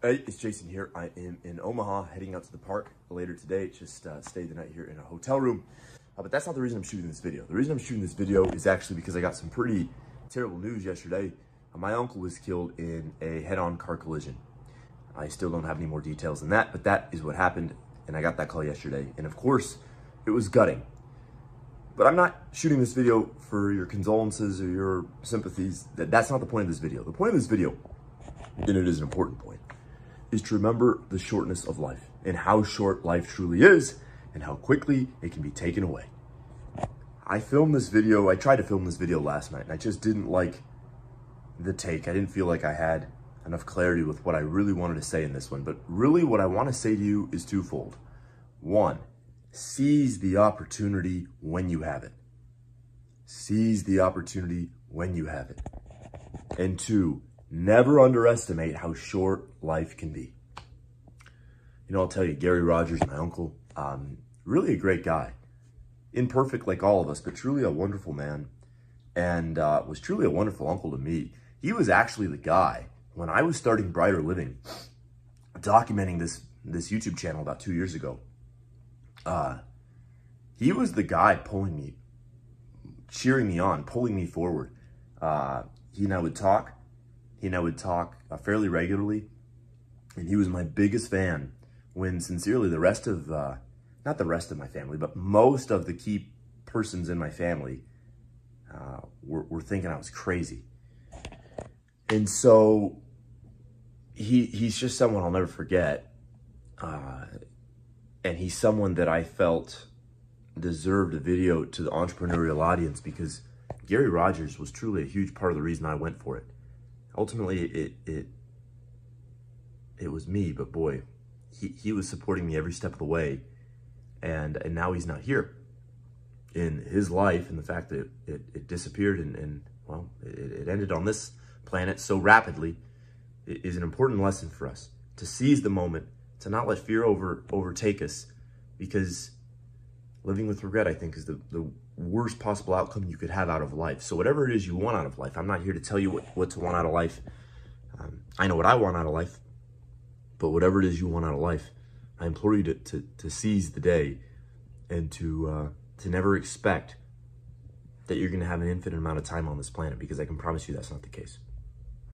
Hey, it's Jason here. I am in Omaha, heading out to the park later today. Just uh, stayed the night here in a hotel room. Uh, but that's not the reason I'm shooting this video. The reason I'm shooting this video is actually because I got some pretty terrible news yesterday. Uh, my uncle was killed in a head-on car collision. I still don't have any more details than that, but that is what happened, and I got that call yesterday. And of course, it was gutting. But I'm not shooting this video for your condolences or your sympathies. That, that's not the point of this video. The point of this video, and it is an important point, is to remember the shortness of life and how short life truly is and how quickly it can be taken away. I filmed this video, I tried to film this video last night and I just didn't like the take. I didn't feel like I had enough clarity with what I really wanted to say in this one. But really what I want to say to you is twofold. One, seize the opportunity when you have it. Seize the opportunity when you have it. And two, never underestimate how short life can be. You know, I'll tell you, Gary Rogers, my uncle, um, really a great guy. Imperfect like all of us, but truly a wonderful man. And uh, was truly a wonderful uncle to me. He was actually the guy, when I was starting Brighter Living, documenting this, this YouTube channel about two years ago, uh, he was the guy pulling me, cheering me on, pulling me forward. Uh, he and I would talk. He and I would talk uh, fairly regularly. And he was my biggest fan when sincerely the rest of, uh, not the rest of my family, but most of the key persons in my family uh, were, were thinking I was crazy. And so he he's just someone I'll never forget. Uh, and he's someone that I felt deserved a video to the entrepreneurial audience because Gary Rogers was truly a huge part of the reason I went for it. Ultimately, it it it was me, but boy, he, he was supporting me every step of the way, and and now he's not here. In his life, and the fact that it, it disappeared and, and well, it, it ended on this planet so rapidly is an important lesson for us to seize the moment, to not let fear over overtake us, because living with regret, I think, is the, the worst possible outcome you could have out of life. So whatever it is you want out of life, I'm not here to tell you what, what to want out of life. Um, I know what I want out of life, but whatever it is you want out of life, I implore you to, to, to seize the day and to, uh, to never expect that you're going to have an infinite amount of time on this planet because I can promise you that's not the case.